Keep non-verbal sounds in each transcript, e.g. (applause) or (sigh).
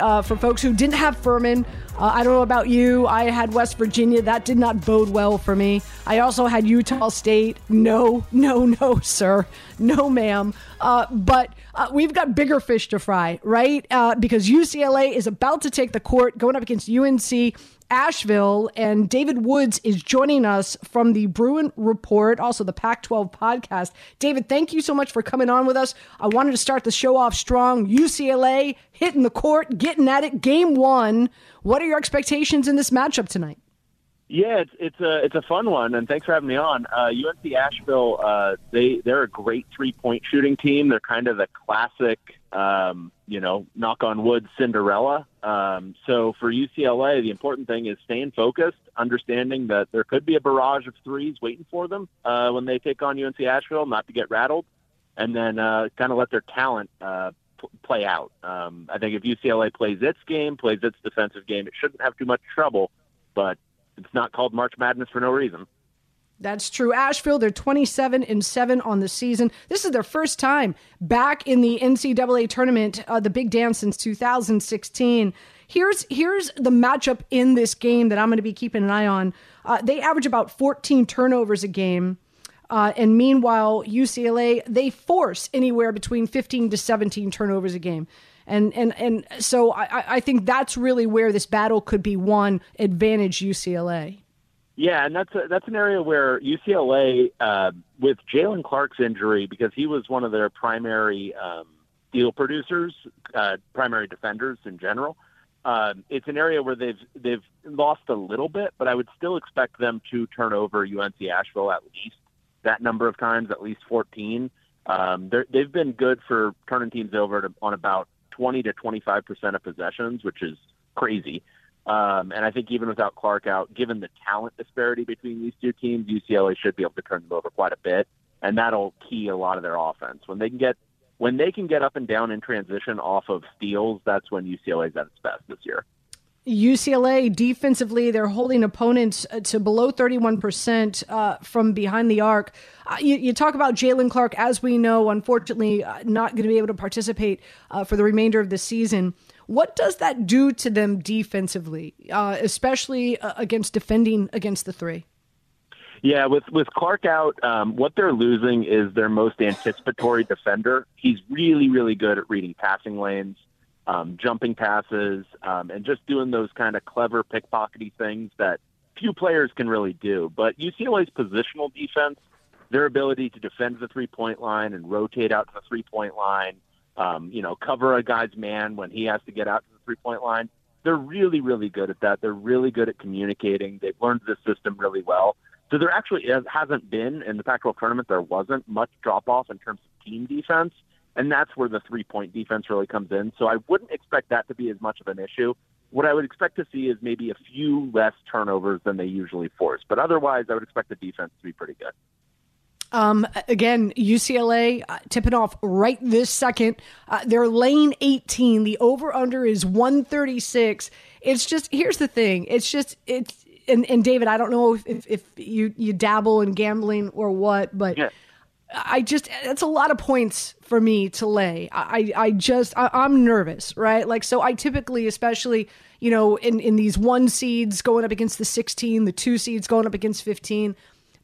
Uh, for folks who didn't have Furman. Uh, I don't know about you. I had West Virginia. That did not bode well for me. I also had Utah State. No, no, no, sir. No, ma'am. Uh, but uh, we've got bigger fish to fry, right? Uh, because UCLA is about to take the court going up against UNC. Asheville and David Woods is joining us from the Bruin Report, also the Pac 12 podcast. David, thank you so much for coming on with us. I wanted to start the show off strong. UCLA hitting the court, getting at it. Game one. What are your expectations in this matchup tonight? Yeah, it's it's a it's a fun one, and thanks for having me on. Uh, UNC Asheville, uh, they they're a great three point shooting team. They're kind of the classic, um, you know, knock on wood Cinderella. Um, so for UCLA, the important thing is staying focused, understanding that there could be a barrage of threes waiting for them uh, when they take on UNC Asheville, not to get rattled, and then uh, kind of let their talent uh, p- play out. Um, I think if UCLA plays its game, plays its defensive game, it shouldn't have too much trouble, but it's not called March Madness for no reason. That's true. Asheville, they're 27 and 7 on the season. This is their first time back in the NCAA tournament, uh, the Big Dance since 2016. Here's here's the matchup in this game that I'm going to be keeping an eye on. Uh, they average about 14 turnovers a game. Uh, and meanwhile, UCLA they force anywhere between 15 to 17 turnovers a game, and and and so I, I- I think that's really where this battle could be won. Advantage UCLA. Yeah, and that's a, that's an area where UCLA, uh, with Jalen Clark's injury, because he was one of their primary um, deal producers, uh, primary defenders in general. Um, it's an area where they've they've lost a little bit, but I would still expect them to turn over UNC Asheville at least that number of times, at least 14. Um, they've been good for turning teams over to, on about 20 to 25 percent of possessions, which is crazy. Um, and I think even without Clark out, given the talent disparity between these two teams, UCLA should be able to turn them over quite a bit, and that'll key a lot of their offense. When they can get when they can get up and down in transition off of steals, that's when UCLA is at its best this year. UCLA defensively, they're holding opponents uh, to below 31% uh, from behind the arc. Uh, you, you talk about Jalen Clark, as we know, unfortunately, uh, not going to be able to participate uh, for the remainder of the season. What does that do to them defensively, uh, especially uh, against defending against the three? Yeah, with with Clark out, um, what they're losing is their most anticipatory defender. He's really, really good at reading passing lanes, um, jumping passes, um, and just doing those kind of clever pickpockety things that few players can really do. But UCLA's positional defense, their ability to defend the three point line and rotate out to the three point line, um, you know, cover a guy's man when he has to get out to the three point line. They're really, really good at that. They're really good at communicating. They've learned the system really well. So there actually hasn't been in the Pac-12 tournament. There wasn't much drop off in terms of team defense, and that's where the three-point defense really comes in. So I wouldn't expect that to be as much of an issue. What I would expect to see is maybe a few less turnovers than they usually force, but otherwise, I would expect the defense to be pretty good. Um, again, UCLA uh, tipping off right this second. Uh, they're lane 18. The over under is 136. It's just, here's the thing. It's just, it's, and, and David, I don't know if, if, if you, you dabble in gambling or what, but Yeah. I just, that's a lot of points for me to lay. I, I just, I, I'm nervous, right? Like, so I typically, especially, you know, in, in these one seeds going up against the 16, the two seeds going up against 15,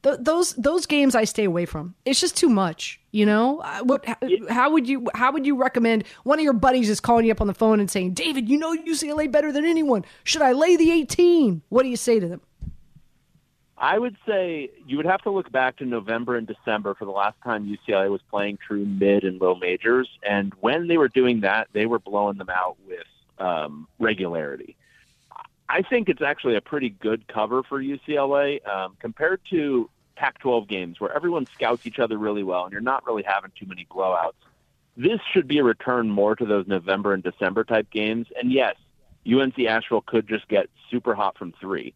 th- those those games I stay away from. It's just too much, you know. What? How, how would you How would you recommend? One of your buddies is calling you up on the phone and saying, "David, you know UCLA better than anyone. Should I lay the 18?" What do you say to them? I would say you would have to look back to November and December for the last time UCLA was playing true mid and low majors, and when they were doing that, they were blowing them out with um, regularity. I think it's actually a pretty good cover for UCLA um, compared to Pac-12 games where everyone scouts each other really well, and you're not really having too many blowouts. this should be a return more to those November and December type games. And yes, UNC Asheville could just get super hot from three.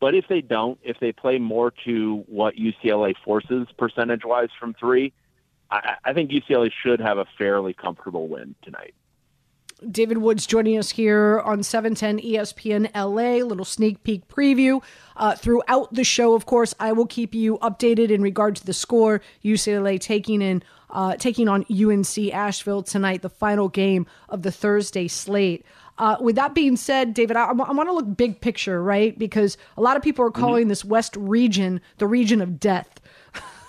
But if they don't, if they play more to what UCLA forces percentage wise from three, I, I think UCLA should have a fairly comfortable win tonight. David Woods joining us here on 710 ESPN LA. Little sneak peek preview. Uh, throughout the show, of course, I will keep you updated in regard to the score. UCLA taking in uh, taking on UNC Asheville tonight, the final game of the Thursday slate. Uh, with that being said, David, I, I want to look big picture, right? Because a lot of people are calling mm-hmm. this West region the region of death.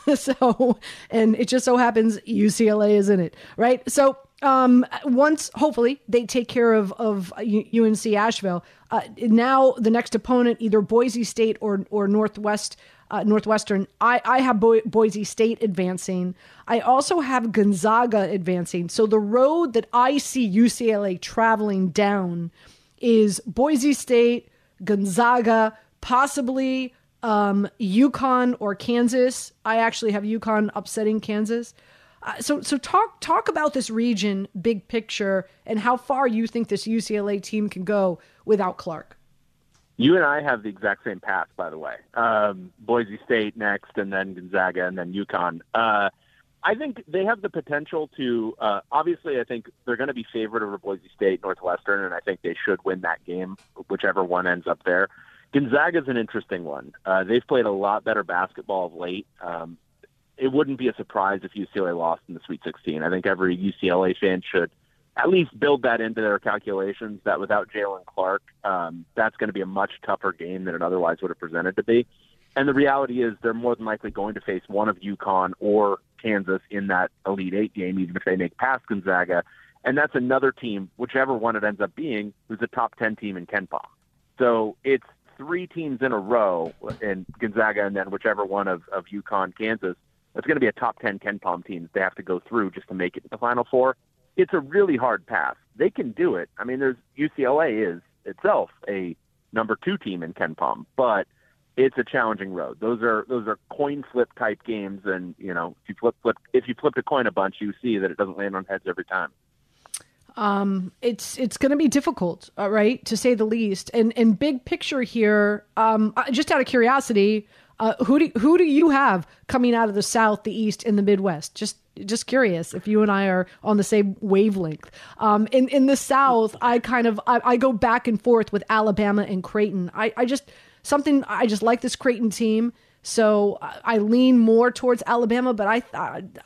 (laughs) so, and it just so happens UCLA is in it, right? So, um, once hopefully they take care of of UNC Asheville, uh, now the next opponent, either Boise State or or Northwest uh, Northwestern. I, I have Bo- Boise State advancing. I also have Gonzaga advancing. So the road that I see UCLA traveling down is Boise State, Gonzaga, possibly um, UConn or Kansas. I actually have UConn upsetting Kansas. Uh, so so talk talk about this region, big picture, and how far you think this UCLA team can go without Clark. You and I have the exact same path, by the way. Um, Boise State next, and then Gonzaga, and then UConn. Uh, I think they have the potential to. Uh, obviously, I think they're going to be favored over Boise State, Northwestern, and I think they should win that game, whichever one ends up there. Gonzaga is an interesting one. Uh, they've played a lot better basketball of late. Um, it wouldn't be a surprise if UCLA lost in the Sweet 16. I think every UCLA fan should at least build that into their calculations that without Jalen Clark, um, that's going to be a much tougher game than it otherwise would have presented to be. And the reality is they're more than likely going to face one of UConn or Kansas in that Elite Eight game, even if they make past Gonzaga. And that's another team, whichever one it ends up being, who's a top 10 team in KenPom. So it's three teams in a row in Gonzaga and then whichever one of, of UConn, Kansas. That's going to be a top 10 KenPom team that they have to go through just to make it to the Final Four it's a really hard path. They can do it. I mean, there's UCLA is itself a number two team in KenPom, but it's a challenging road. Those are those are coin flip type games, and you know if you flip flip if you flip a coin a bunch, you see that it doesn't land on heads every time. Um, it's it's going to be difficult, uh, right, to say the least. And and big picture here, um, uh, just out of curiosity, uh, who do who do you have coming out of the South, the East, and the Midwest? Just just curious if you and I are on the same wavelength. Um, in in the South, I kind of I, I, go back and forth with Alabama and Creighton. I, I just something I just like this Creighton team, so I, I lean more towards Alabama. But I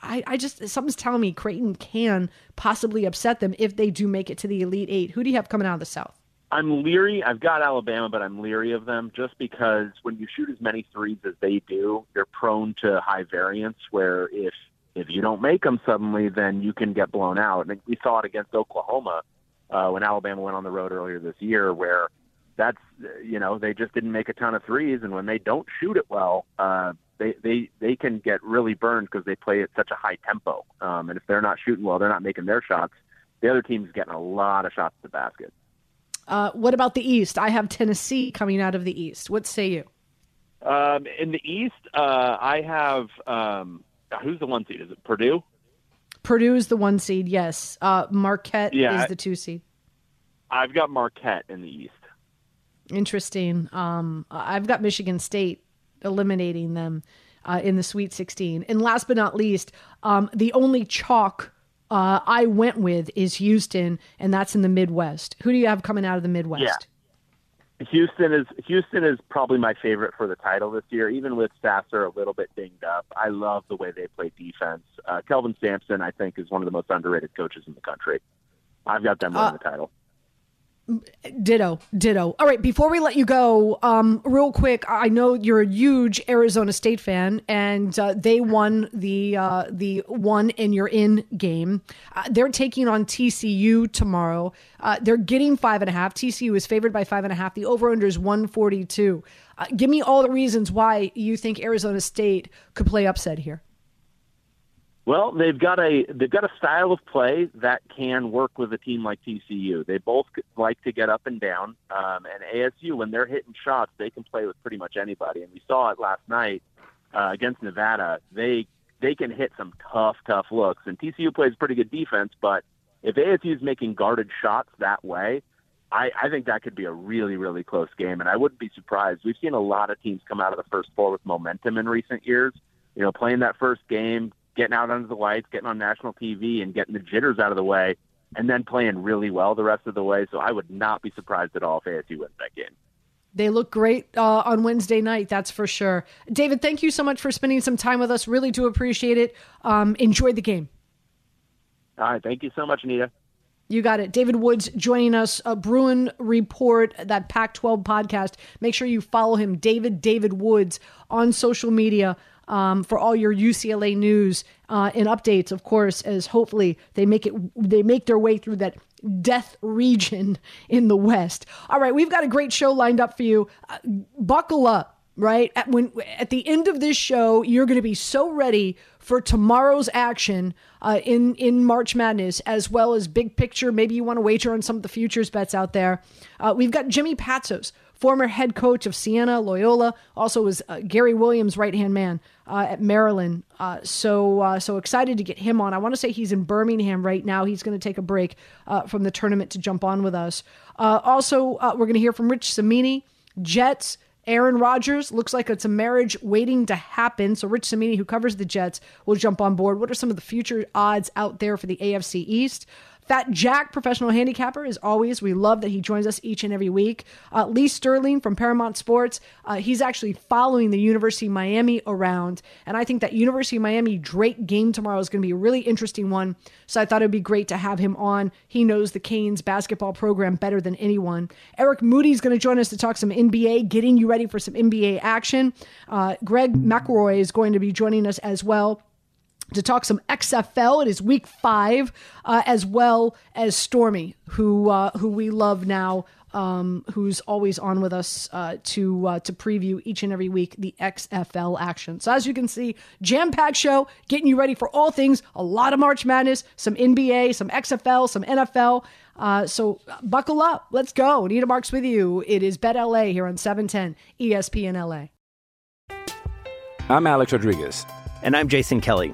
I I just something's telling me Creighton can possibly upset them if they do make it to the Elite Eight. Who do you have coming out of the South? I'm leery. I've got Alabama, but I'm leery of them just because when you shoot as many threes as they do, they're prone to high variance. Where if if you don't make them suddenly, then you can get blown out. And we saw it against Oklahoma uh, when Alabama went on the road earlier this year, where that's you know they just didn't make a ton of threes, and when they don't shoot it well, uh, they they they can get really burned because they play at such a high tempo. Um, and if they're not shooting well, they're not making their shots. The other team's getting a lot of shots at the basket. Uh, what about the East? I have Tennessee coming out of the East. What say you? Um, in the East, uh, I have um, who's the one seed? Is it Purdue? Purdue is the one seed. Yes. Uh, Marquette yeah, is the two seed. I've got Marquette in the East. Interesting. Um, I've got Michigan State eliminating them uh, in the Sweet 16. And last but not least, um, the only chalk uh, I went with is Houston, and that's in the Midwest. Who do you have coming out of the Midwest? Yeah. Houston is Houston is probably my favorite for the title this year. Even with Sasser a little bit dinged up, I love the way they play defense. Uh, Kelvin Sampson, I think, is one of the most underrated coaches in the country. I've got them winning uh, the title. Ditto, ditto. All right, before we let you go, um, real quick, I know you're a huge Arizona State fan, and uh, they won the uh, the one and you're in game. Uh, they're taking on TCU tomorrow. Uh, they're getting five and a half. TCU is favored by five and a half. The over under is one forty two. Uh, give me all the reasons why you think Arizona State could play upset here. Well, they've got a they've got a style of play that can work with a team like TCU. They both like to get up and down, um, and ASU when they're hitting shots, they can play with pretty much anybody. And we saw it last night uh, against Nevada. They they can hit some tough, tough looks. And TCU plays pretty good defense, but if ASU is making guarded shots that way, I, I think that could be a really, really close game. And I wouldn't be surprised. We've seen a lot of teams come out of the first four with momentum in recent years. You know, playing that first game, getting out under the lights, getting on national TV, and getting the jitters out of the way, and then playing really well the rest of the way. So I would not be surprised at all if ASU wins that game. They look great uh, on Wednesday night, that's for sure. David, thank you so much for spending some time with us. Really do appreciate it. Um, enjoy the game. All right. Thank you so much, Anita. You got it. David Woods joining us, a Bruin Report, that Pac 12 podcast. Make sure you follow him, David David Woods, on social media um, for all your UCLA news uh, and updates, of course, as hopefully they make it they make their way through that death region in the West. All right, we've got a great show lined up for you. Uh, buckle up right at when at the end of this show you're going to be so ready for tomorrow's action uh, in in March Madness as well as big picture maybe you want to wager on some of the futures bets out there uh, we've got Jimmy Patsos former head coach of Siena Loyola also was uh, Gary Williams right hand man uh, at Maryland uh, so uh, so excited to get him on I want to say he's in Birmingham right now he's going to take a break from the tournament to jump on with us also we're going to hear from Rich Cimini, Jets Aaron Rodgers looks like it's a marriage waiting to happen. So Rich Cimini, who covers the Jets, will jump on board. What are some of the future odds out there for the AFC East? Fat Jack, professional handicapper, as always. We love that he joins us each and every week. Uh, Lee Sterling from Paramount Sports, uh, he's actually following the University of Miami around. And I think that University of Miami Drake game tomorrow is going to be a really interesting one. So I thought it would be great to have him on. He knows the Canes basketball program better than anyone. Eric Moody is going to join us to talk some NBA, getting you ready for some NBA action. Uh, Greg McElroy is going to be joining us as well to talk some XFL. It is week five, uh, as well as Stormy, who uh, who we love now, um, who's always on with us uh, to uh, to preview each and every week the XFL action. So as you can see, jam packed show, getting you ready for all things. A lot of March Madness, some NBA, some XFL, some NFL. Uh, so buckle up, let's go. Anita Marks with you. It is Bet LA here on 710 ESPN LA. I'm Alex Rodriguez. And I'm Jason Kelly.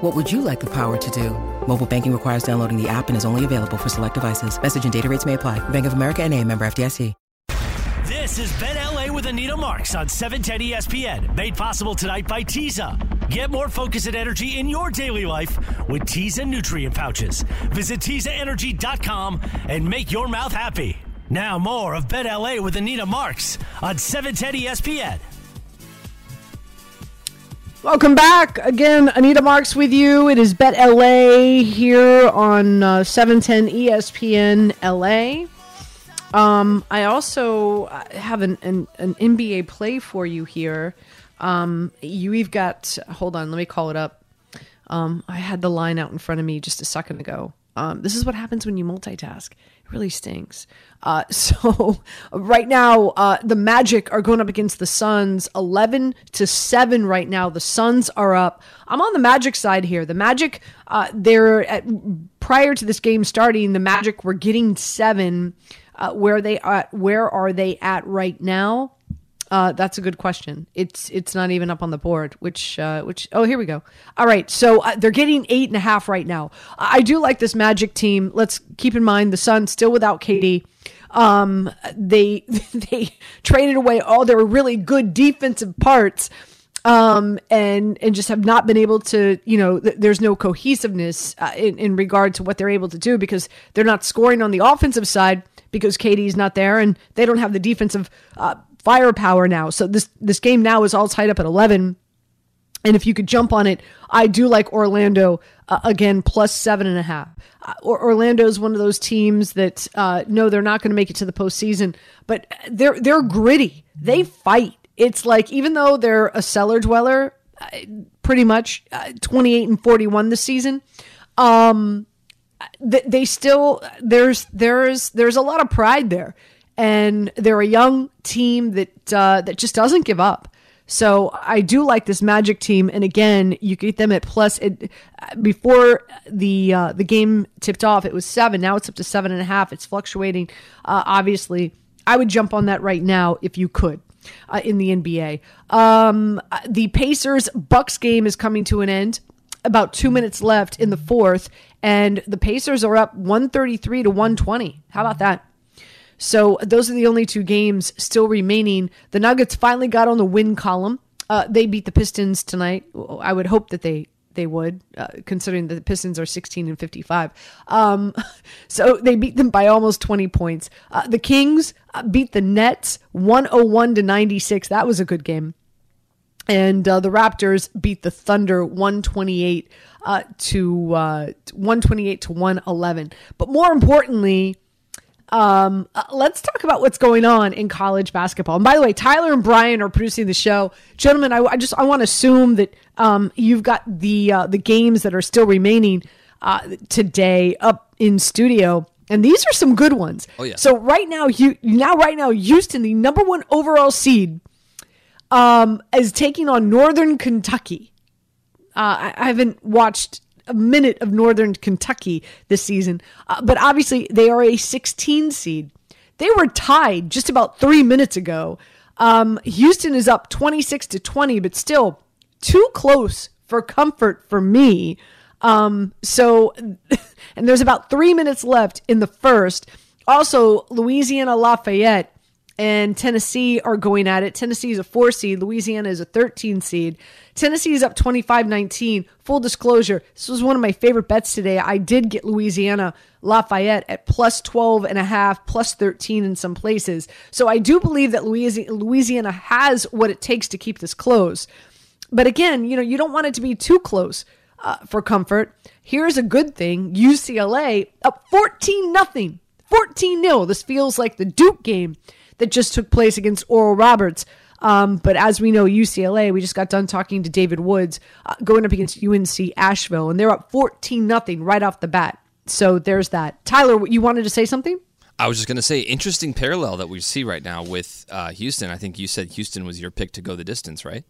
What would you like the power to do? Mobile banking requires downloading the app and is only available for select devices. Message and data rates may apply. Bank of America and a member FDIC. This is Bet LA with Anita Marks on 710 ESPN. Made possible tonight by Tiza. Get more focus and energy in your daily life with Tiza nutrient pouches. Visit TizaEnergy.com and make your mouth happy. Now more of Bet LA with Anita Marks on 710 ESPN. Welcome back again. Anita Marks with you. It is Bet LA here on uh, 710 ESPN LA. Um, I also uh, have an, an, an NBA play for you here. Um, you, we've got, hold on, let me call it up. Um, I had the line out in front of me just a second ago. Um, this is what happens when you multitask. It really stinks. Uh, (laughs) so right now, uh, the Magic are going up against the Suns, eleven to seven. Right now, the Suns are up. I'm on the Magic side here. The Magic, uh, they're at, prior to this game starting, the Magic were getting seven. Uh, where they at? Where are they at right now? Uh, that's a good question. It's it's not even up on the board. Which uh, which oh here we go. All right, so uh, they're getting eight and a half right now. I do like this Magic team. Let's keep in mind the Suns still without KD. Um, they (laughs) they traded away all their really good defensive parts. Um, and and just have not been able to, you know, th- there's no cohesiveness uh, in in regard to what they're able to do because they're not scoring on the offensive side because KD's not there and they don't have the defensive uh, firepower now. So this this game now is all tied up at 11. And if you could jump on it, I do like Orlando uh, again plus seven and a half. Uh, Orlando is one of those teams that uh, no, they're not going to make it to the postseason, but they're they're gritty. They fight. It's like even though they're a cellar dweller, uh, pretty much uh, twenty eight and forty one this season. Um, they still there's there's there's a lot of pride there, and they're a young team that uh, that just doesn't give up. So I do like this Magic team, and again, you get them at plus. It, before the uh, the game tipped off, it was seven. Now it's up to seven and a half. It's fluctuating. Uh, obviously, I would jump on that right now if you could. Uh, in the NBA, um, the Pacers Bucks game is coming to an end. About two minutes left in the fourth, and the Pacers are up 133 to 120. How about that? So those are the only two games still remaining. The Nuggets finally got on the win column. Uh, they beat the Pistons tonight. I would hope that they they would, uh, considering that the Pistons are 16 and 55. Um, (laughs) so they beat them by almost 20 points. Uh, the Kings uh, beat the Nets 101 to 96. That was a good game. And uh, the Raptors beat the Thunder 128 uh, to uh, 128 to 111. But more importantly, um, uh, let's talk about what's going on in college basketball. And by the way, Tyler and Brian are producing the show, gentlemen. I, I just I want to assume that um, you've got the uh, the games that are still remaining uh, today up in studio. And these are some good ones. Oh yeah. So right now, you now right now, Houston, the number one overall seed, um, is taking on Northern Kentucky. Uh, I, I haven't watched a minute of Northern Kentucky this season, uh, but obviously they are a 16 seed. They were tied just about three minutes ago. Um, Houston is up 26 to 20, but still too close for comfort for me. Um, so, (laughs) and there's about three minutes left in the first. Also, Louisiana Lafayette and Tennessee are going at it. Tennessee is a four seed, Louisiana is a 13 seed. Tennessee is up 25 19. Full disclosure, this was one of my favorite bets today. I did get Louisiana Lafayette at plus 12 and a half, plus 13 in some places. So I do believe that Louisiana has what it takes to keep this close. But again, you know, you don't want it to be too close uh, for comfort. Here's a good thing UCLA up 14 nothing. 14 0. This feels like the Duke game that just took place against Oral Roberts. Um, but as we know, UCLA, we just got done talking to David Woods uh, going up against UNC Asheville, and they're up 14 nothing right off the bat. So there's that. Tyler, you wanted to say something? I was just going to say, interesting parallel that we see right now with uh, Houston. I think you said Houston was your pick to go the distance, right?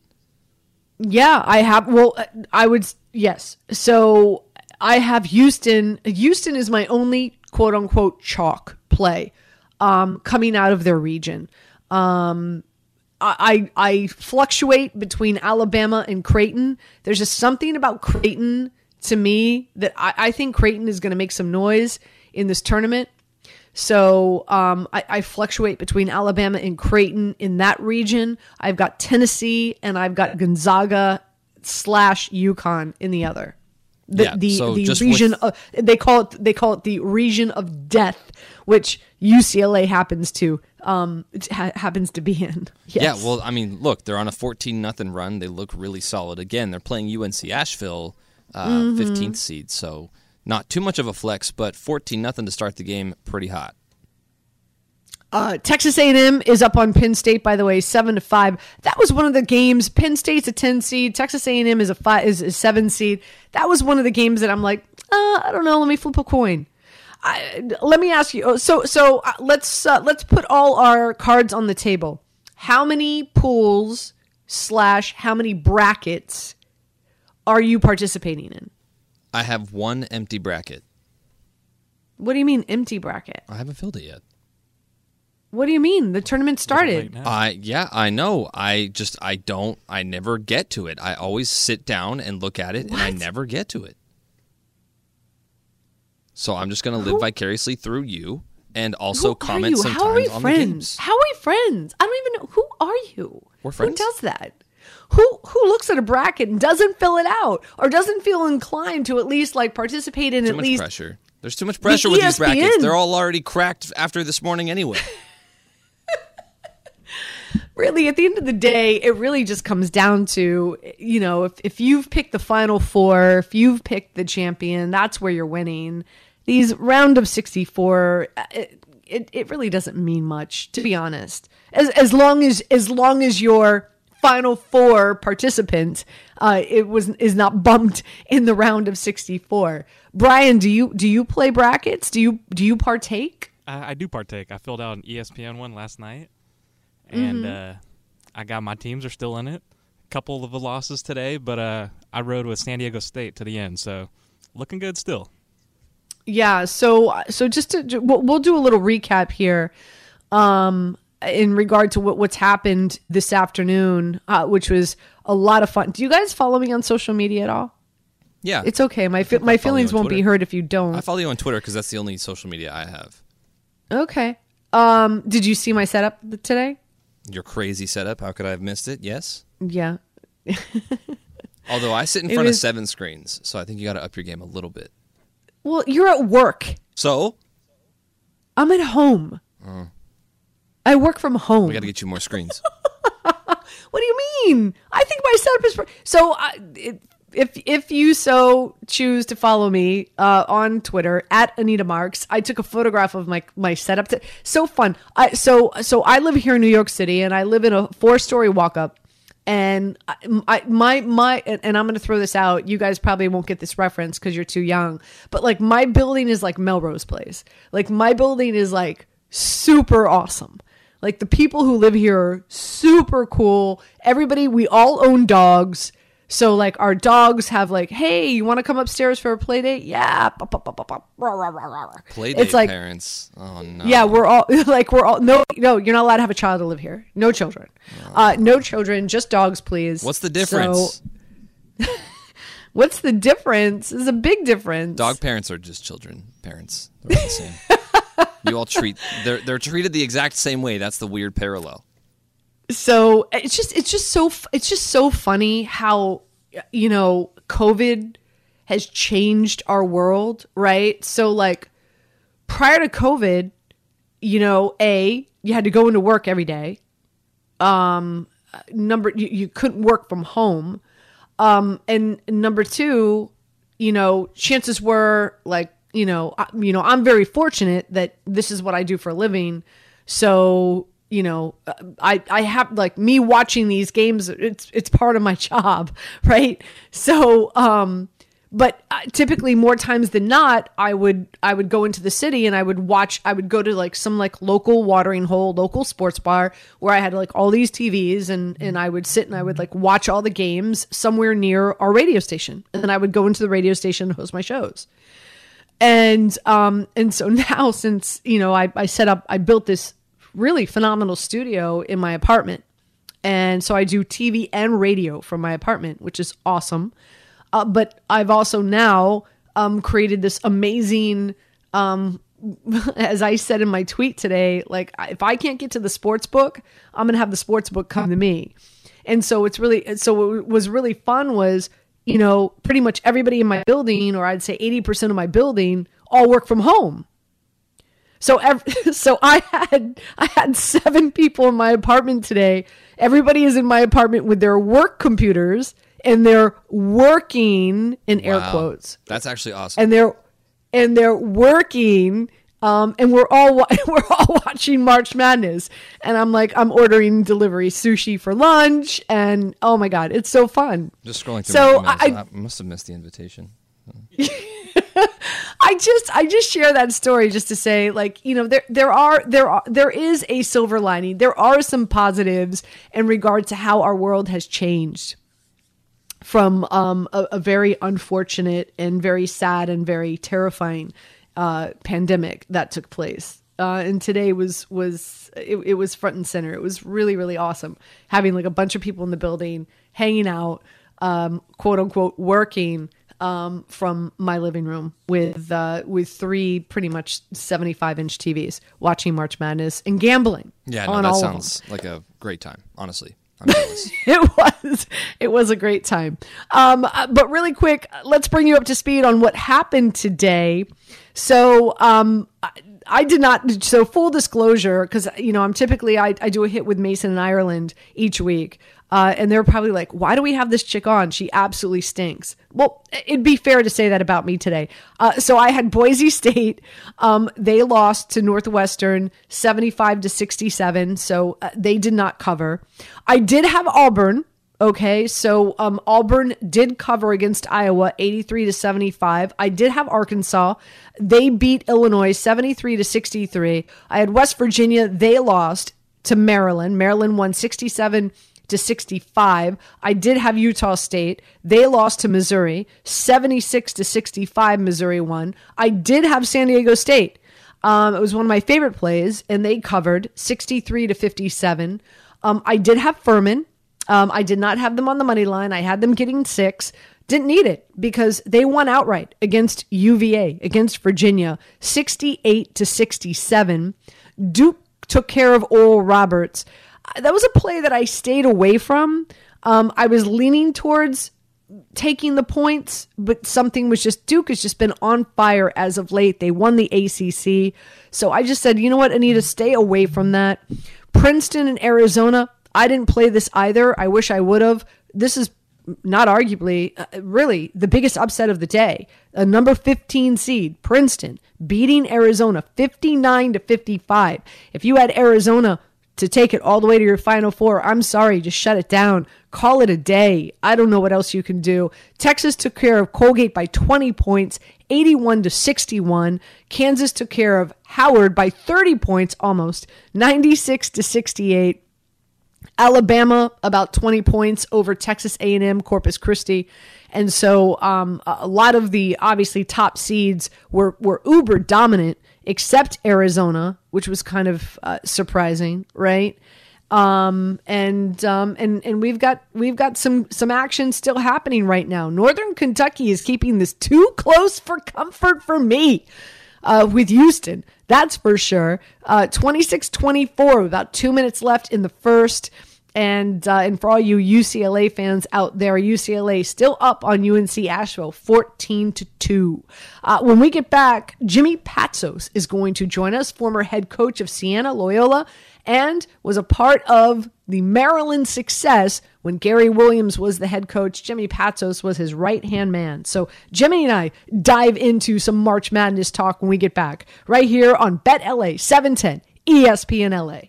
Yeah, I have. Well, I would, yes. So I have Houston. Houston is my only quote unquote chalk play um, coming out of their region. Um, I, I fluctuate between Alabama and Creighton. There's just something about Creighton to me that I, I think Creighton is going to make some noise in this tournament. So um, I, I, fluctuate between Alabama and Creighton in that region. I've got Tennessee and I've got Gonzaga slash UConn in the other. The yeah, the, so the region with... of, they call it they call it the region of death, which UCLA happens to um ha- happens to be in. (laughs) Yes. Yeah, well, I mean, look, they're on a 14 nothing run. They look really solid. Again, they're playing UNC Asheville, uh, mm-hmm. 15th seed, so not too much of a flex, but 14 nothing to start the game, pretty hot. Uh, Texas A&M is up on Penn State, by the way, seven to five. That was one of the games. Penn State's a ten seed. Texas A&M is a five is a seven seed. That was one of the games that I'm like, uh, I don't know. Let me flip a coin. I, let me ask you. Oh, so so uh, let's uh, let's put all our cards on the table. How many pools slash how many brackets are you participating in? I have one empty bracket. What do you mean empty bracket? I haven't filled it yet. What do you mean? The tournament started. I yeah, I know. I just I don't I never get to it. I always sit down and look at it What? and I never get to it. So I'm just going to live vicariously through you and also Who are comment you? sometimes How are we on friends? the games. How are we friends? I don't even know. Who are you? We're friends. Who does that? Who who looks at a bracket and doesn't fill it out or doesn't feel inclined to at least like participate in Too at much least pressure. There's too much pressure with these brackets. They're all already cracked after this morning anyway. (laughs) really, at the end of the day, it really just comes down to, you know, if, if you've picked the final four, if you've picked the champion, that's where you're winning. These round of 64, uh, it, it, it really doesn't mean much, to be honest. As, as long as, as long as your final four participant, uh, it was, is not bumped in the round of 64. Brian, do you, do you play brackets? Do you, do you partake? I, I do partake. I filled out an ESPN one last night and Mhm. uh, I got my teams are still in it. A couple of the losses today, but uh, I rode with San Diego State to the end, so looking good still. Yeah. So so just to we'll, we'll do a little recap here, um, in regard to what what's happened this afternoon, uh, which was a lot of fun. Do you guys follow me on social media at all? Yeah. It's okay. My fe- my feelings won't be hurt if you don't. I follow you on Twitter because that's the only social media I have. okay. Um, did you see my setup today? Your crazy setup. How could I have missed it? Yes. Yeah. (laughs) Although I sit in It front was- of seven screens, so I think you got to up your game a little bit. Well, you're at work. So I'm at home. uh, I work from home. we got to get you more screens. (laughs) What do you mean? I think my setup is per- so. I it, if if you so choose to follow me uh, on Twitter at Anita Marks, I took a photograph of my my setup. To, so fun. I so so I live here in New York City, and I live in a four story walk up. And I, my my and I'm going to throw this out. You guys probably won't get this reference because you're too young. But like my building is like Melrose Place. Like my building is like super awesome. Like the people who live here are super cool. Everybody, we all own dogs. So like our dogs have like, hey, you want to come upstairs for a play date? Yeah. Play It's like- parents. Oh no. Yeah, we're all (laughs) like we're all no no. You're not allowed to have a child to live here. No children. Uh, no children. Just dogs, please. What's the difference? So, (laughs) what's the difference? There's a big difference. Dog parents are just children parents. They're all the same. (laughs) you all treat they're they're treated the exact same way. That's the weird parallel. So it's just it's just so it's just so funny how you know covid has changed our world right? So like prior to covid you know a you had to go into work every day. Um number you, you couldn't work from home. Um and number two you know chances were like you know I, you know i'm very fortunate that this is what i do for a living. So you know i i have like me watching these games it's it's part of my job (laughs) right? So um but uh, typically more times than not i would i would go into the city and i would watch i would go to like some like local watering hole local sports bar where i had like all these tvs and and i would sit and i would like watch all the games somewhere near our radio station. And then i would go into the radio station and host my shows. And um and so (laughs) now since you know i i set up i built this really phenomenal studio in my apartment. And so i do tv and radio from my apartment which is awesome. Uh, but i've also now um created this amazing um (laughs) as i said in my tweet today like if i can't get to the sports book i'm gonna have the sports book come to me. And so it's really so what was really fun was you know pretty much everybody in my building or i'd say 80% of my building all work from home so ev- (laughs) so i had i had seven people in my apartment today everybody is in my apartment with their work computers and they're working in air Wow. quotes That's actually awesome. and they're and they're working um, and we're all wa- (laughs) we're all watching March Madness, and I'm like I'm ordering delivery sushi for lunch, and oh my god, it's so fun. Just scrolling through So. I- I, must have missed the invitation. (laughs) (laughs) I just I just share that story just to say like you know there there are there are there is a silver lining. There are some positives in regard to how our world has changed from um, a, a very unfortunate and very sad and very terrifying uh, pandemic that took place. Uh, and today was was it, it was front and center. It was really really awesome having like a bunch of people in the building hanging out, um, quote unquote working um, from my living room with uh, with three pretty much seventy five inch TVs watching March Madness and gambling. Yeah, no, that sounds like a great time. Honestly, (laughs) it was it was a great time um uh, but really quick let's bring you up to speed on what happened today so um I, I did not. So full disclosure, because you know I'm typically I, I do a hit with Mason in Ireland each week, uh, and they're probably like, why do we have this chick on? She absolutely stinks. Well, it'd be fair to say that about me today. Uh, so I had Boise (laughs) State. Um, they lost to Northwestern 75 to 67. So uh, they did not cover. I did have Auburn. Okay, so um, Auburn did cover against Iowa 83 to 75. I did have Arkansas. They beat Illinois 73 to 63. I had West Virginia. They lost to Maryland. Maryland won 67 to 65. I did have Utah State. They lost to Missouri 76 to 65. Missouri won. I did have San Diego State. Um, it was one of my favorite plays, and they covered 63 to 57. Um, I did have Furman. Um, I did not have them on the money line. I had them getting six. Didn't need it because they won outright against UVA, against Virginia, 68 to 67. Duke took care of Oral Roberts. That was a play that I stayed away from. Um, I was leaning towards taking the points, but something was just Duke has just been on fire as of late. They won the ACC. So I just said, you know what? To stay away from that. Princeton and Arizona, I didn't play this either. I wish I would have. This is not arguably, uh, really the biggest upset of the day. A number 15 seed, Princeton, beating Arizona 59 to 55. If you had Arizona to take it all the way to your final four, I'm sorry, just shut it down. Call it a day. I don't know what else you can do. Texas took care of Colgate by 20 points, 81 to 61. Kansas took care of Howard by 30 points almost, 96 to 68. Alabama about 20 points over Texas A&M Corpus Christi. And so um, a lot of the obviously top seeds were, were uber dominant except Arizona, which was kind of uh, surprising, right? Um, and um, and and we've got we've got some some action still happening right now. Northern Kentucky is keeping this too close for comfort for me uh, with Houston. That's for sure. Uh, 26 24, about two minutes left in the first. And uh, and for all you UCLA fans out there, UCLA still up on UNC Asheville, fourteen to two. Uh, when we get back, Jimmy Patsos is going to join us, former head coach of Siena Loyola, and was a part of the Maryland success when Gary Williams was the head coach. Jimmy Patsos was his right hand man. So Jimmy and I dive into some March Madness talk when we get back, right here on Bet LA seven ten ESPN LA.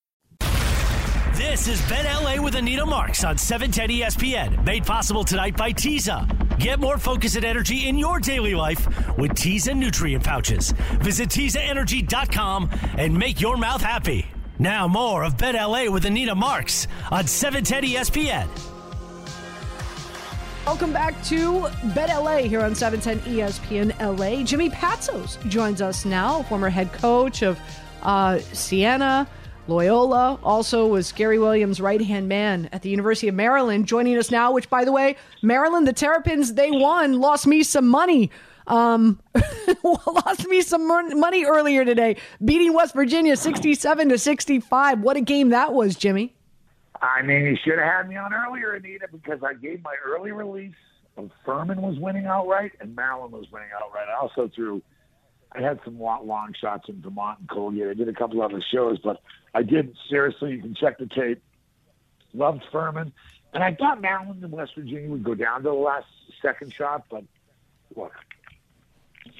This is Bet LA with Anita Marks on 710 ESPN, made possible tonight by Teza. Get more focus and energy in your daily life with Teza nutrient pouches. Visit TezaEnergy.com and make your mouth happy. Now more of Bet LA with Anita Marks on 710 ESPN. Welcome back to Bet LA here on 710 ESPN LA. Jimmy Patsos joins us now, former head coach of uh, Siena. Loyola also was Gary Williams' right hand man at the University of Maryland, joining us now. Which, by the way, Maryland, the Terrapins, they won, lost me some money. Um, (laughs) lost me some money earlier today, beating West Virginia 67 to 65. What a game that was, Jimmy. I mean, you should have had me on earlier, Anita, because I gave my early release of Furman was winning outright and Maryland was winning outright. I also threw I had some long shots in Vermont and Colgate. I did a couple other shows, but I did seriously. You can check the tape. Loved Furman, and I thought Maryland and West Virginia would go down to the last second shot, but look,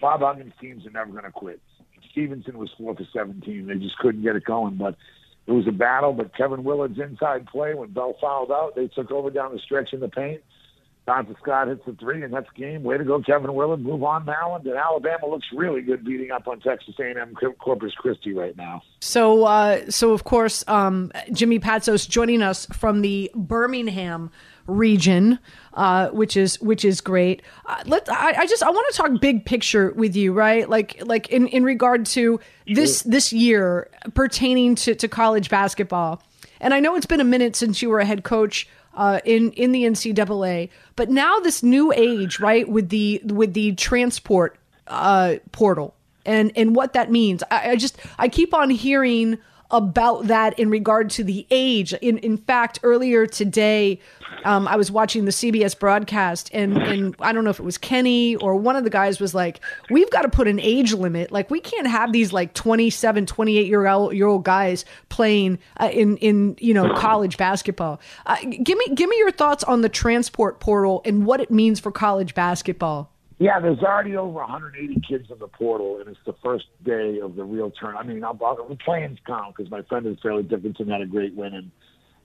Bob Huggins' teams are never going to quit. Stevenson was four for 17. They just couldn't get it going, but it was a battle. But Kevin Willard's inside play when Bell fouled out, they took over down the stretch in the paint. Donta Scott hits the three, and that's game. Way to go, Kevin Willard. Move on, Maryland. And Alabama looks really good beating up on Texas A&M Corpus Christi right now. So, uh, so of course, um, Jimmy Patsos joining us from the Birmingham region, uh, which is which is great. Uh, let I, I just I want to talk big picture with you, right? Like like in, in regard to this this year pertaining to, to college basketball. And I know it's been a minute since you were a head coach uh, in in the NCAA, but now this new age, right, with the with the transport uh, portal and and what that means. I, I just I keep on hearing about that in regard to the age. In in fact, earlier today, um, I was watching the CBS broadcast, and and I don't know if it was Kenny or one of the guys was like, "We've got to put an age limit. Like we can't have these like 27, 28 year old year old guys playing uh, in in you know college basketball." Uh, give me give me your thoughts on the transport portal and what it means for college basketball. Yeah, there's already over 180 kids in the portal, and it's the first day of the real turn. I mean, I'll, I'll, the play-ins count because my friend is Fairleigh Dickinson had a great win, and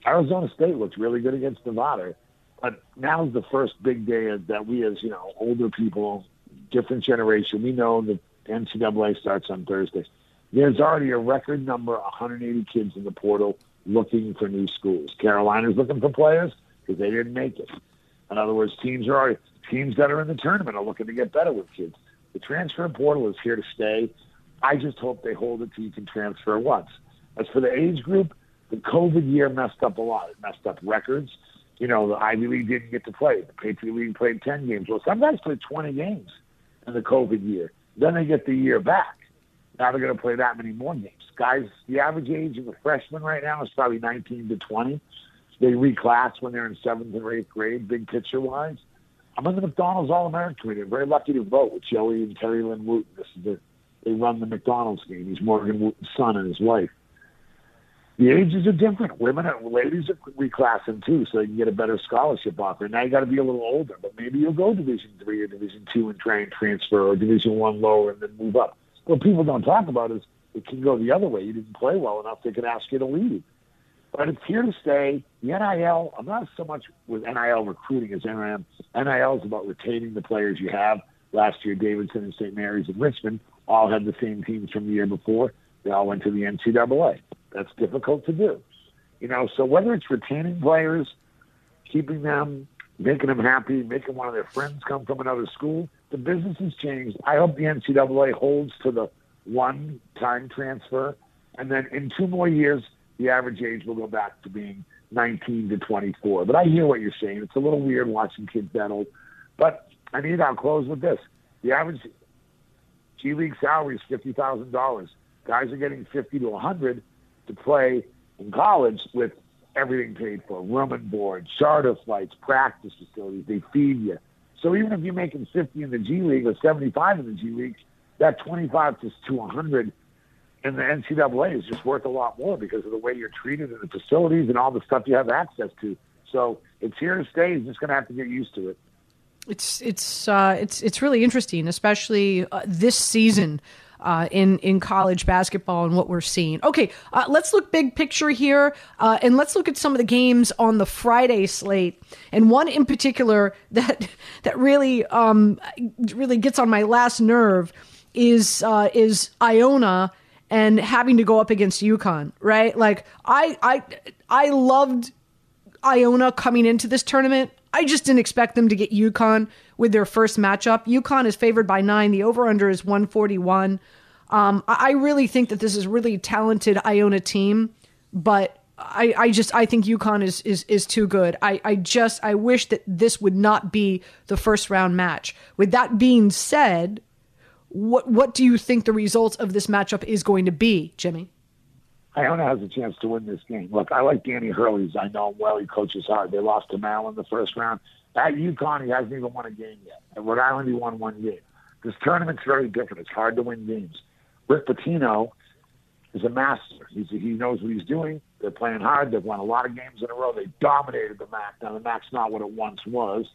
Arizona State looked really good against Nevada. But now's the first big day that we, as you know, older people, different generation, we know that NCAA starts on Thursday. There's already a record number, 180 kids in the portal looking for new schools. Carolina's looking for players because they didn't make it. In other words, teams are already teams that are in the tournament are looking to get better with kids. The transfer portal is here to stay. I just hope they hold it till you can transfer once. As for the age group, the COVID year messed up a lot. It messed up records. You know, the Ivy League didn't get to play. The Patriot League played 10 games. Well, some guys played 20 games in the COVID year. Then they get the year back. Now they're going to play that many more games. Guys, the average age of a freshman right now is probably 19 to 20. They reclass when they're in seventh or eighth grade, big picture wise. I'm in the McDonald's All American committee. I'm very lucky to vote with Joey and Terry Lynn Wootten. This is the, they run the McDonald's game. He's Morgan Wootten's son and his wife. The ages are different. Women, and ladies are reclassing too, so they can get a better scholarship offer. Now you got to be a little older, but maybe you'll go Division three or Division two and try and transfer, or Division one lower and then move up. What people don't talk about is it can go the other way. You didn't play well enough; they could ask you to leave. But it's here to stay. The NIL, I'm not so much with NIL recruiting as NIL. NIL is about retaining the players you have. Last year, Davidson and St. Mary's and Richmond all had the same teams from the year before. They all went to the NCAA. That's difficult to do. You know, so whether it's retaining players, keeping them, making them happy, making one of their friends come from another school, the business has changed. I hope the NCAA holds to the one time transfer. And then in two more years, the average age will go back to being 19 to 24. But I hear what you're saying. It's a little weird watching kids that old. But I mean, I'll close with this. The average G League salary is $50,000. Guys are getting 50 to 100 to play in college with everything paid for, room and board, charter flights, practice facilities. They feed you. So even if you're making 50 in the G League or 75 in the G League, that 25 to 100 and the NCAA is just worth a lot more because of the way you're treated in the facilities and all the stuff you have access to. So it's here to stay. He's just going to have to get used to it. It's it's uh, it's it's really interesting, especially uh, this season. Uh, in in college basketball and what we're seeing. Okay, uh, let's look big picture here, uh, and let's look at some of the games on the Friday slate. And one in particular (laughs) that that really um, really gets on my last nerve is uh, is Iona and having to go up against UConn, right? Like I I I loved Iona coming into this tournament. I just didn't expect them to get UConn with their first matchup. UConn is favored by nine. The over under is 141. Um, I really think that this is really talented Iona team, but I, I just I think UConn is is is too good. I, I just I wish that this would not be the first round match. With that being said, what what do you think the result of this matchup is going to be, Jimmy? Iona has a chance to win this game. Look, I like Danny Hurley's. I know him well. He coaches hard. They lost to Mal in the first round. At UConn, he hasn't even won a game yet. At Rhode Island, he won one game. This tournament's very different. It's hard to win games. Rick Pitino is a master. He's, he knows what he's doing. They're playing hard. They've won a lot of games in a row. They dominated the MAAC. Now, the MAAC's not what it once was.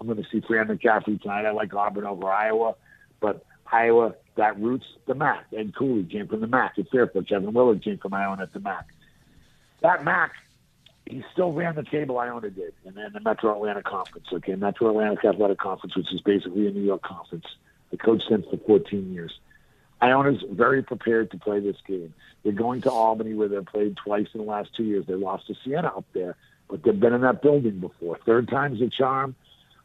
I'm going to see Fran McCaffery tonight. I like Auburn over Iowa. But Iowa got roots the MAAC. Ed Cooley came from the MAAC at Fairfield. Kevin Willard came from Iona at the MAAC. That MAAC, he still ran the table Iona did, and then the Metro Atlanta Conference. Okay, Metro Atlantic Athletic Conference, which is basically a New York conference. The coach since for 14 years. Iona's very prepared to play this game. They're going to Albany, where they've played twice in the last two years. They lost to Siena up there. but they've been in that building before. Third time's a charm.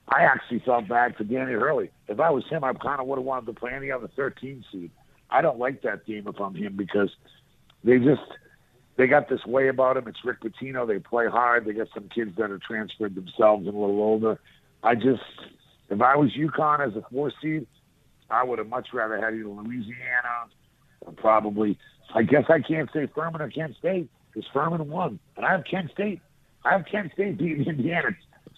I actually felt bad for Danny Hurley. If I was him, I kind of would have wanted to play any other 13 seed. I don't like that team if I'm him because they just they got this way about them. It's Rick Pitino. They play hard. They got some kids that are transferred themselves and a little older. I just, if I was UConn as a four seed, I would have much rather had either Louisiana or probably. I guess I can't say Furman or Kent State because Furman won, and I have Kent State. I have Kent State beating (laughs) Indiana.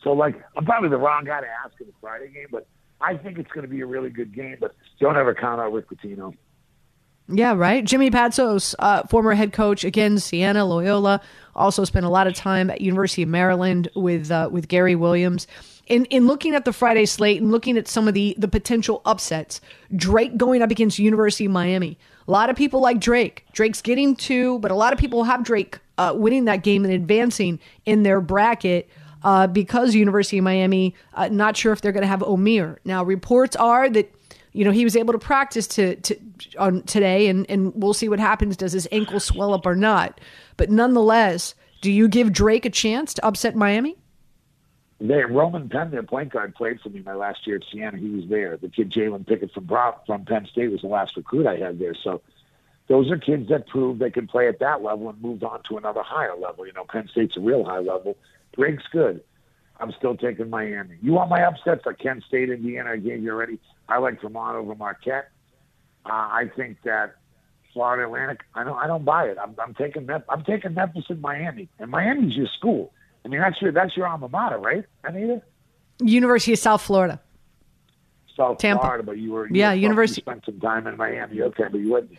So, like, I'm probably the wrong guy to ask in the Friday game, but I think it's going to be a really good game. But don't ever count out Rick Pitino. Yeah, right. Jimmy Patsos, uh, former head coach again, Siena Loyola, also spent a lot of time at University of Maryland with uh, with Gary Williams. In in looking at the Friday slate and looking at some of the the potential upsets, Drake going up against University of Miami. A lot of people like Drake. Drake's getting two, but a lot of people have Drake uh, winning that game and advancing in their bracket. Uh, because University of Miami, uh, not sure if they're going to have Omier. Now, reports are that you know, he was able to practice to, to on today, and and we'll see what happens. Does his ankle swell up or not? But nonetheless, do you give Drake a chance to upset Miami? They, Roman Penn, their point guard, played for me my last year at Siena. He was there. The kid Jalen Pickett from from Penn State was the last recruit I had there. So those are kids that proved they can play at that level and moved on to another higher level. You know, Penn State's a real high level. Drake's good. I'm still taking Miami. You want my upsets? Like Kent State, Indiana, I gave you already. I like Vermont over Marquette. Uh, I think that Florida Atlantic. I don't. I don't buy it. I'm, I'm taking. I'm taking Memphis and Miami, and Miami's your school. I mean, that's your that's your alma mater, right, Anita? University of South Florida. South Tampa. Florida, but you were you yeah, University. You spent some time in Miami, okay, but you wouldn't.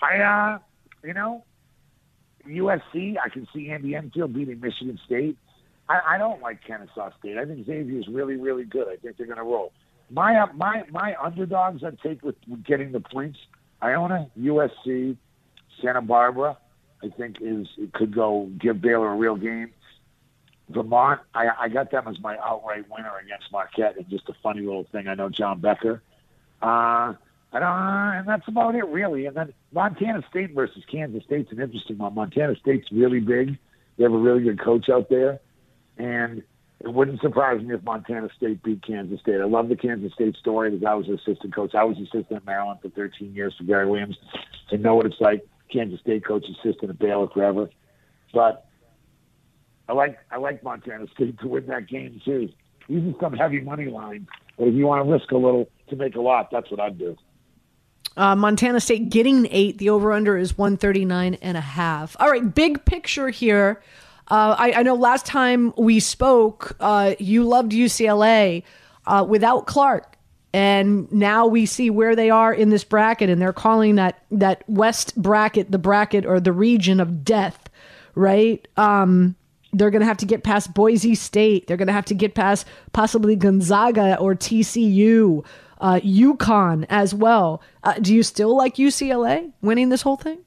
I, uh, you know, USC. I can see Andy Enfield beating Michigan State. I, I don't like Kennesaw State. I think Xavier is really, really good. I think they're going to roll. My uh, my my underdogs I'd take with, with getting the points. Iona, USC, Santa Barbara. I think is it could go give Baylor a real game. Vermont, I, I got them as my outright winner against Marquette. And just a funny little thing. I know John Becker. Uh, I don't, uh, and that's about it, really. And then Montana State versus Kansas State's an interesting one. Montana State's really big. They have a really good coach out there. And it wouldn't surprise me if Montana State beat Kansas State. I love the Kansas State story because I was an assistant coach. I was assistant at Maryland for 13 years for Gary Williams. I know what it's like. Kansas State coach, assistant at Baylor forever. But I like I like Montana State to win that game too. Using some heavy money lines, but if you want to risk a little to make a lot, that's what I'd do. Uh, Montana State getting eight. The over under is 139 and a half. All right, big picture here. Uh, I, I, know last time we spoke, uh, you loved UCLA uh, without Clark, and now we see where they are in this bracket, and they're calling that that West bracket the bracket or the region of death, right? Um, they're going to have to get past Boise State. They're going to have to get past possibly Gonzaga or TCU, uh, UConn as well. Uh, do you still like UCLA winning this whole thing?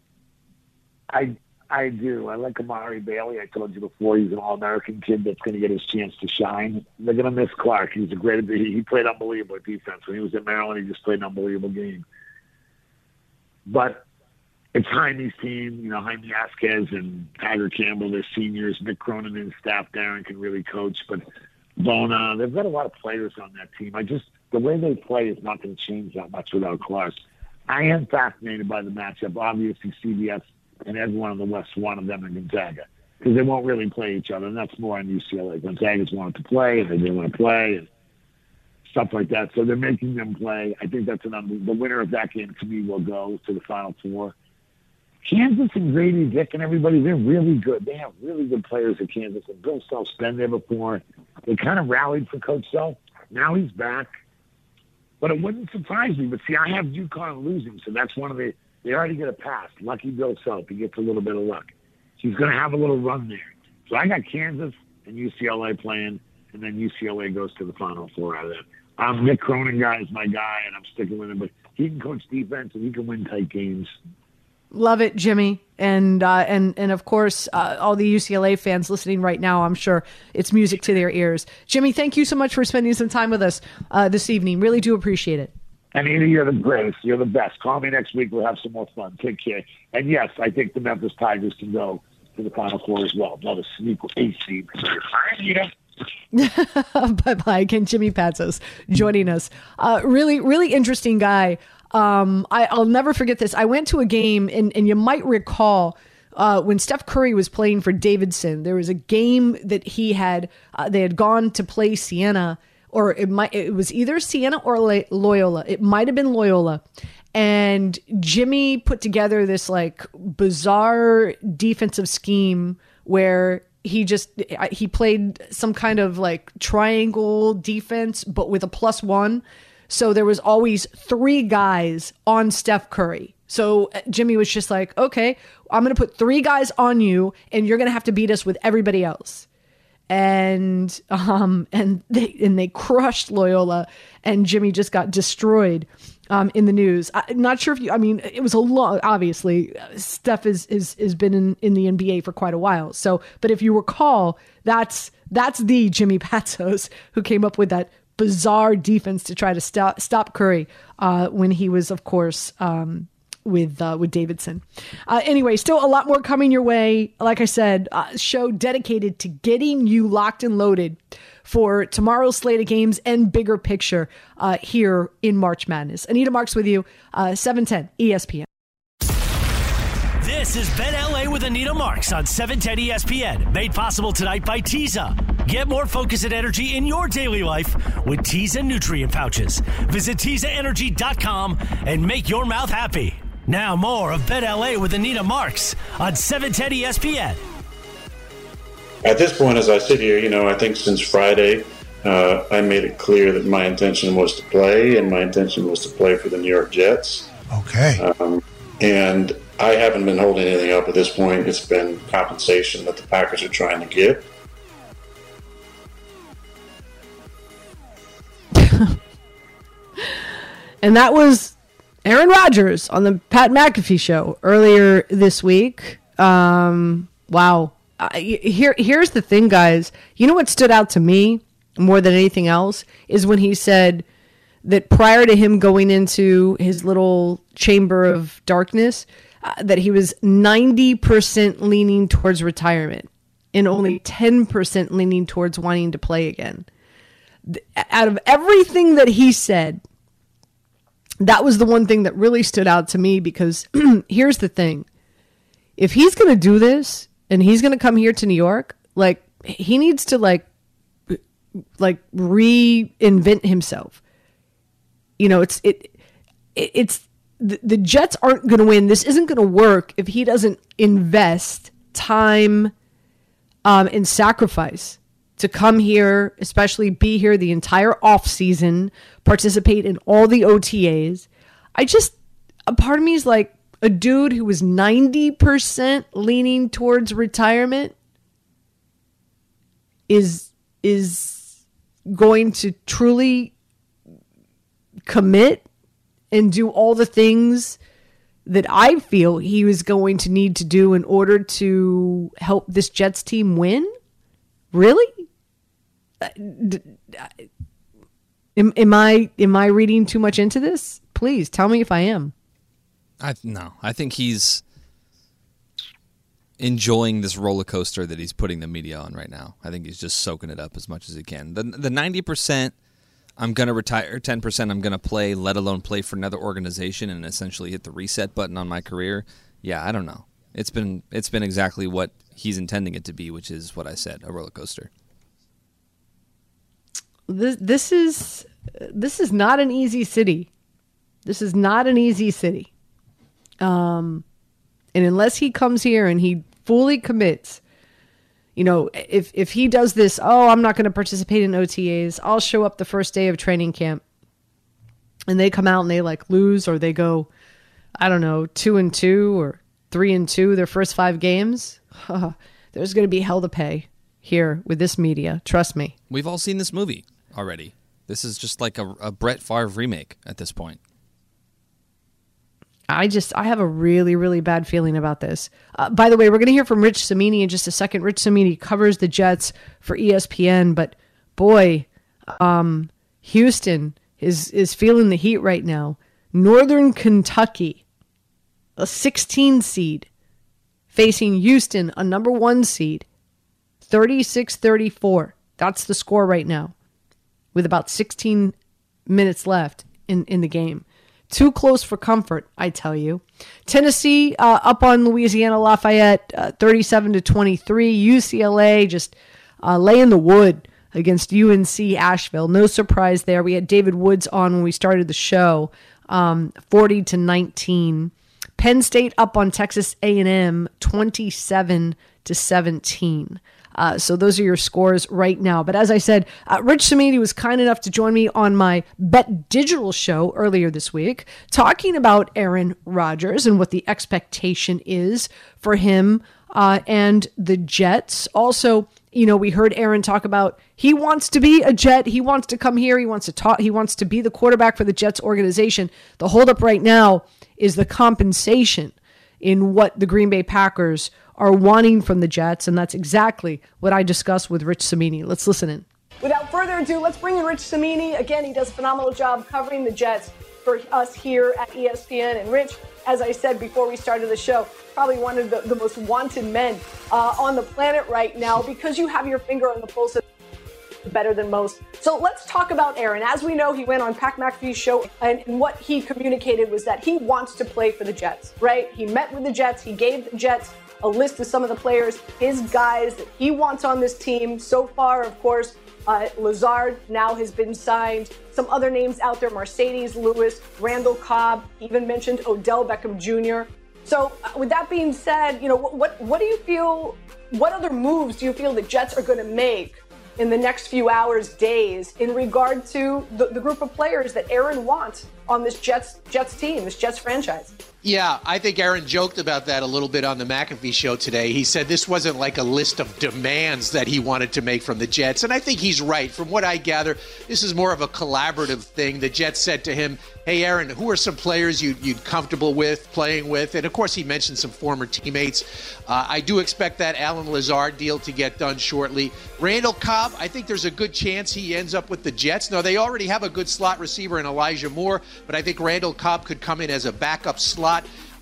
I I do. I like Amari Bailey. I told you before he's an All American kid that's going to get his chance to shine. They're going to miss Clark. He's a great. He played unbelievable defense when he was in Maryland. He just played an unbelievable game. But it's Jaime's team. You know, Jaime Jaquez and Tiger Campbell. They're seniors. Mick Cronin and staff. Darren can really coach. But Bona, they've got a lot of players on that team. I just the way they play is not going to change that much without Clark. I am fascinated by the matchup. Obviously, CBS and everyone in the West wanted them in Gonzaga because they won't really play each other, and that's more on UCLA. Gonzaga's wanted to play, and they didn't want to play, and stuff like that. So they're making them play. I think that's an the winner of that game to me will go to the Final Four. Kansas and Grady Dick and everybody, they're really good. They have really good players at Kansas. And Bill Self's been there before. They kind of rallied for Coach Self. Now he's back. But it wouldn't surprise me. But see, I have UConn losing, so that's one of the they already get a pass. Lucky Bill Self, he gets a little bit of luck. He's going to have a little run there. So I got Kansas and UCLA playing, and then UCLA goes to the Final Four out of that. Um, I'm Mick Cronin guy is my guy, and I'm sticking with him. But he can coach defense and he can win tight games. Love it, Jimmy, and uh, and and of course, uh, all the UCLA fans listening right now. I'm sure it's music to their ears. Jimmy, thank you so much for spending some time with us uh, this evening. Really do appreciate it. Anita, you're the greatest. You're the best. Call me next week. We'll have some more fun. Take care. And yes, I think the Memphis Tigers can go to the Final Four as well. Another sneak eight seed. (laughs) Anita. bye bye again jimmy patsos joining us uh, really really interesting guy um, I, i'll never forget this i went to a game and, and you might recall uh, when Steph Curry was playing for Davidson, there was a game that he had. Uh, they had gone to play Siena, or it might. It was either Siena or Loyola. It might have been Loyola, and Jimmy put together this like bizarre defensive scheme where he just he played some kind of like triangle defense but with a plus 1 so there was always three guys on Steph Curry so uh, Jimmy was just like okay I'm going to put three guys on you and you're going to have to beat us with everybody else and um and they and they crushed Loyola and Jimmy just got destroyed um, in the news. I'm not sure if you. I mean, it was a long. Obviously, Steph is is has been in in the NBA for quite a while. So, but if you recall, that's that's the Jimmy (laughs) Patsos who came up with that bizarre defense to try to stop stop Curry uh, when he was, of course. Um, with uh, with Davidson. Uh, anyway, still a lot more coming your way. Like I said, uh, show dedicated to getting you locked and loaded for tomorrow's slate of games and bigger picture uh, here in March Madness. Anita Marks with you, uh, 710 ESPN. This is Bet LA with Anita Marks on 710 ESPN, made possible tonight by Teza. Get more focus and energy in your daily life with Teza nutrient pouches. Visit TezaEnergy.com and make your mouth happy. Now more of Bet LA with Anita Marks on 710 ESPN. At this point, as I sit here, you know, I think since Friday, uh, I made it clear that my intention was to play, and my intention was to play for the New York Jets. Okay. Um, and I haven't been holding anything up at this point. It's been compensation that the Packers are trying to get. (laughs) and that was Aaron Rodgers on the Pat McAfee show earlier this week. Um, wow. Uh, here, here's the thing, guys. You know what stood out to me more than anything else is when he said that prior to him going into his little chamber of darkness, uh, that he was 90% leaning towards retirement and only 10% leaning towards wanting to play again. Out of everything that he said, that was the one thing that really stood out to me because (clears throat) here's the thing. If he's going to do this and he's going to come here to New York, like he needs to like like reinvent himself. You know, it's it, it it's the, the Jets aren't going to win. This isn't going to work if he doesn't invest time um, and sacrifice to come here, especially be here the entire off season, participate in all the OTAs. I just a part of me is like a dude who was 90% leaning towards retirement is is going to truly commit and do all the things that I feel he was going to need to do in order to help this Jets team win? Really? Uh, am, am I am I reading too much into this? Please tell me if I am. I no, I think he's enjoying this roller coaster that he's putting the media on right now. I think he's just soaking it up as much as he can. The the ninety percent I'm going to retire, 10% I'm going to play, let alone play for another organization and essentially hit the reset button on my career. Yeah, I don't know. It's been it's been exactly what he's intending it to be, which is what I said, a roller coaster. This this is this is not an easy city. This is not an easy city. Um and unless he comes here and he fully commits you know, if if he does this, oh, I'm not going to participate in OTAs. I'll show up the first day of training camp. And they come out and they like lose or they go I don't know, 2 and 2 or 3 and 2 their first 5 games. (laughs) There's going to be hell to pay here with this media, trust me. We've all seen this movie already. This is just like a, a Brett Favre remake at this point. I just I have a really really bad feeling about this. Uh, by the way, we're going to hear from Rich Cimini in just a second. Rich Cimini covers the Jets for ESPN, but boy, um, Houston is is feeling the heat right now. Northern Kentucky, a 16 seed, facing Houston, a number one seed, 36 34. That's the score right now, with about 16 minutes left in, in the game. Too close for comfort, I tell you. Tennessee uh, up on Louisiana Lafayette, uh, 37 to 23. UCLA just uh, laying the wood against UNC Asheville. No surprise there. We had David Woods on when we started the show, um, 40 to 19. Penn State up on Texas A&M, 27 to 17. Uh, so those are your scores right now. But as I said, uh, Rich Cimini was kind enough to join me on my Bet Digital show earlier this week, talking about Aaron Rodgers and what the expectation is for him uh, and the Jets. Also, you know, we heard Aaron talk about he wants to be a Jet. He wants to come here. He wants to talk. He wants to be the quarterback for the Jets organization. The holdup right now is the compensation in what the Green Bay Packers are wanting from the Jets, and that's exactly what I discussed with Rich Cimini. Let's listen in. Without further ado, let's bring in Rich Cimini. Again, he does a phenomenal job covering the Jets for us here at ESPN. And Rich, as I said before we started the show, probably one of the, the most wanted men uh, on the planet right now because you have your finger on the pulse better than most. So let's talk about Aaron. As we know, he went on Pat McAfee's show, and what he communicated was that he wants to play for the Jets, right? He met with the Jets, he gave the Jets a list of some of the players, his guys that he wants on this team. So far, of course, uh, Lazard now has been signed. Some other names out there: Marcedes Lewis, Randall Cobb. Even mentioned Odell Beckham Jr. So, uh, with that being said, you know what, what what do you feel? What other moves do you feel the Jets are going to make in the next few hours, days, in regard to the, the group of players that Aaron wants on this Jets Jets team, this Jets franchise? Yeah, I think Aaron joked about that a little bit on the McAfee show today. He said this wasn't like a list of demands that he wanted to make from the Jets. And I think he's right. From what I gather, this is more of a collaborative thing. The Jets said to him, Hey, Aaron, who are some players you, you'd comfortable with playing with? And of course, he mentioned some former teammates. Uh, I do expect that Allen Lazard deal to get done shortly. Randall Cobb, I think there's a good chance he ends up with the Jets. Now, they already have a good slot receiver in Elijah Moore, but I think Randall Cobb could come in as a backup slot.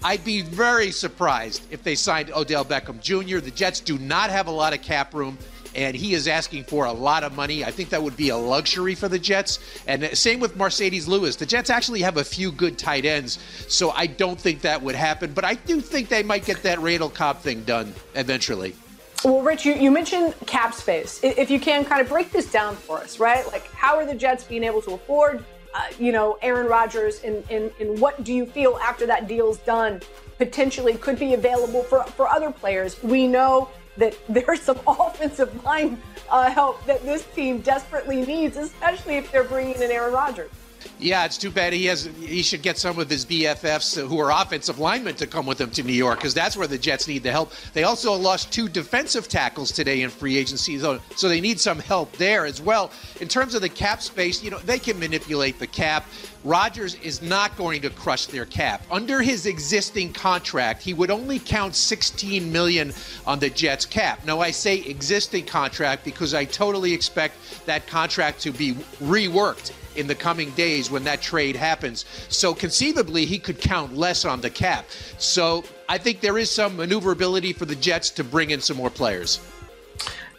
I'd be very surprised if they signed Odell Beckham Jr. The Jets do not have a lot of cap room, and he is asking for a lot of money. I think that would be a luxury for the Jets. And same with Marcedes Lewis. The Jets actually have a few good tight ends, so I don't think that would happen. But I do think they might get that Randall Cobb thing done eventually. Well, Rich, you, you mentioned cap space. If you can kind of break this down for us, right? Like, how are the Jets being able to afford uh, you know, Aaron Rodgers and, and, and what do you feel after that deal's done potentially could be available for, for other players? We know that (laughs) there's some offensive line uh, help that this team desperately needs, especially if they're bringing in Aaron Rodgers. Yeah, it's too bad he has. He should get some of his BFFs who are offensive linemen to come with him to New York because that's where the Jets need the help. They also lost two defensive tackles today in free agency, so, so they need some help there as well. In terms of the cap space, you know they can manipulate the cap. Rodgers is not going to crush their cap. Under his existing contract, he would only count 16 million on the Jets cap. Now I say existing contract because I totally expect that contract to be reworked in the coming days when that trade happens. So conceivably, he could count less on the cap. So I think there is some maneuverability for the Jets to bring in some more players.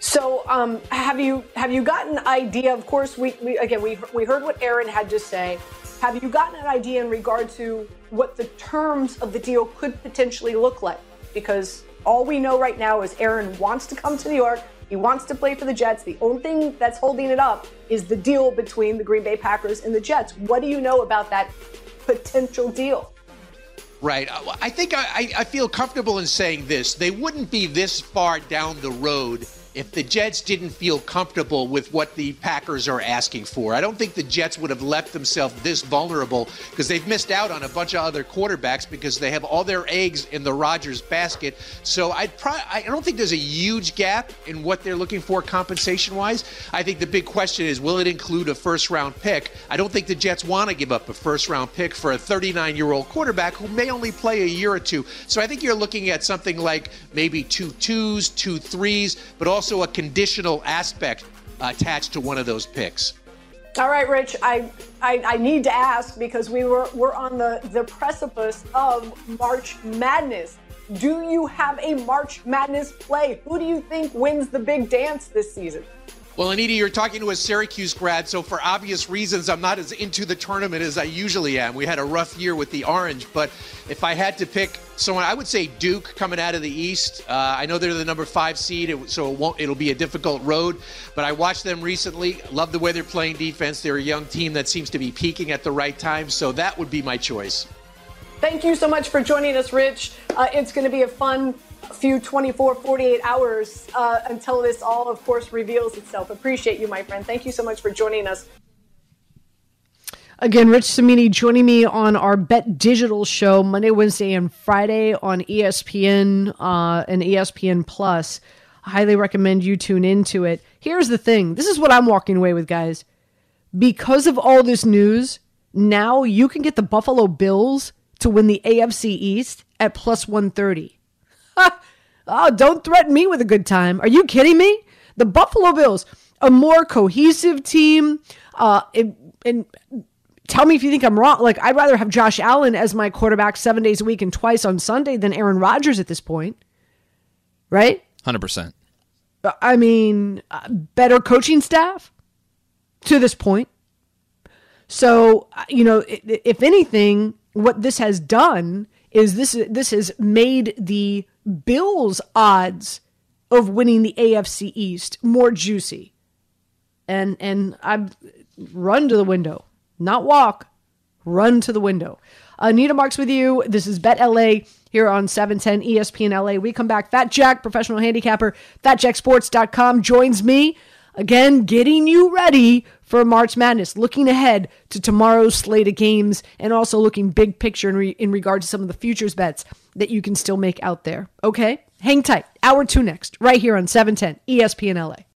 So um, have you have you gotten an idea? Of course, we, we again we we heard what Aaron had to say. Have you gotten an idea in regard to what the terms of the deal could potentially look like? Because all we know right now is Aaron wants to come to New York. He wants to play for the Jets. The only thing that's holding it up is the deal between the Green Bay Packers and the Jets. What do you know about that potential deal? Right. I think I, I feel comfortable in saying this. They wouldn't be this far down the road if the Jets didn't feel comfortable with what the Packers are asking for. I don't think the Jets would have left themselves this vulnerable because they've missed out on a bunch of other quarterbacks because they have all their eggs in the Rodgers basket. So I'd pro- I don't think there's a huge gap in what they're looking for compensation wise. I think the big question is will it include a first round pick? I don't think the Jets want to give up a first round pick for a 39 year old quarterback who may only play a year or two. So I think you're looking at something like maybe two twos, two threes, but also also a conditional aspect attached to one of those picks. All right, Rich. I, I, I need to ask because we were we're on the the precipice of March Madness Do you have a March Madness play? Who do you think wins the big dance this season? Well, Anita, you're talking to a Syracuse grad, so for obvious reasons, I'm not as into the tournament as I usually am. We had a rough year with the Orange, but if I had to pick someone, I would say Duke coming out of the East. Uh, I know they're the number five seed, so it won't. It'll be a difficult road, but I watched them recently. Love the way they're playing defense. They're a young team that seems to be peaking at the right time, so that would be my choice. Thank you so much for joining us, Rich. Uh, it's going to be a fun few 24, 48 hours uh, until this all, of course, reveals itself. Appreciate you, my friend. Thank you so much for joining us. Again, Rich Cimini joining me on our Bet Digital show Monday, Wednesday, and Friday on ESPN uh, and ESPN Plus. I highly recommend you tune into it. Here's the thing this is what I'm walking away with, guys. Because of all this news, now you can get the Buffalo Bills to win the AFC East at plus 130. (laughs) oh, don't threaten me with a good time. Are you kidding me? The Buffalo Bills, a more cohesive team, uh, and, and tell me if you think I'm wrong. Like, I'd rather have Josh Allen as my quarterback seven days a week and twice on Sunday than Aaron Rodgers at this point. Right? 100%. I mean, uh, better coaching staff to this point. So, uh, you know, if anything, what this has done is this this has made the Bills odds of winning the AFC East more juicy. And and I run to the window, not walk, run to the window. Anita Marks with you. This is Bet LA here on 710 ESPN LA. We come back. Fat Jack, professional handicapper, fatjacksports.com joins me again, getting you ready for March Madness, looking ahead to tomorrow's slate of games, and also looking big picture in, re- in regard to some of the futures bets that you can still make out there. Okay? Hang tight. Hour two next, right here on 710 ESPN LA.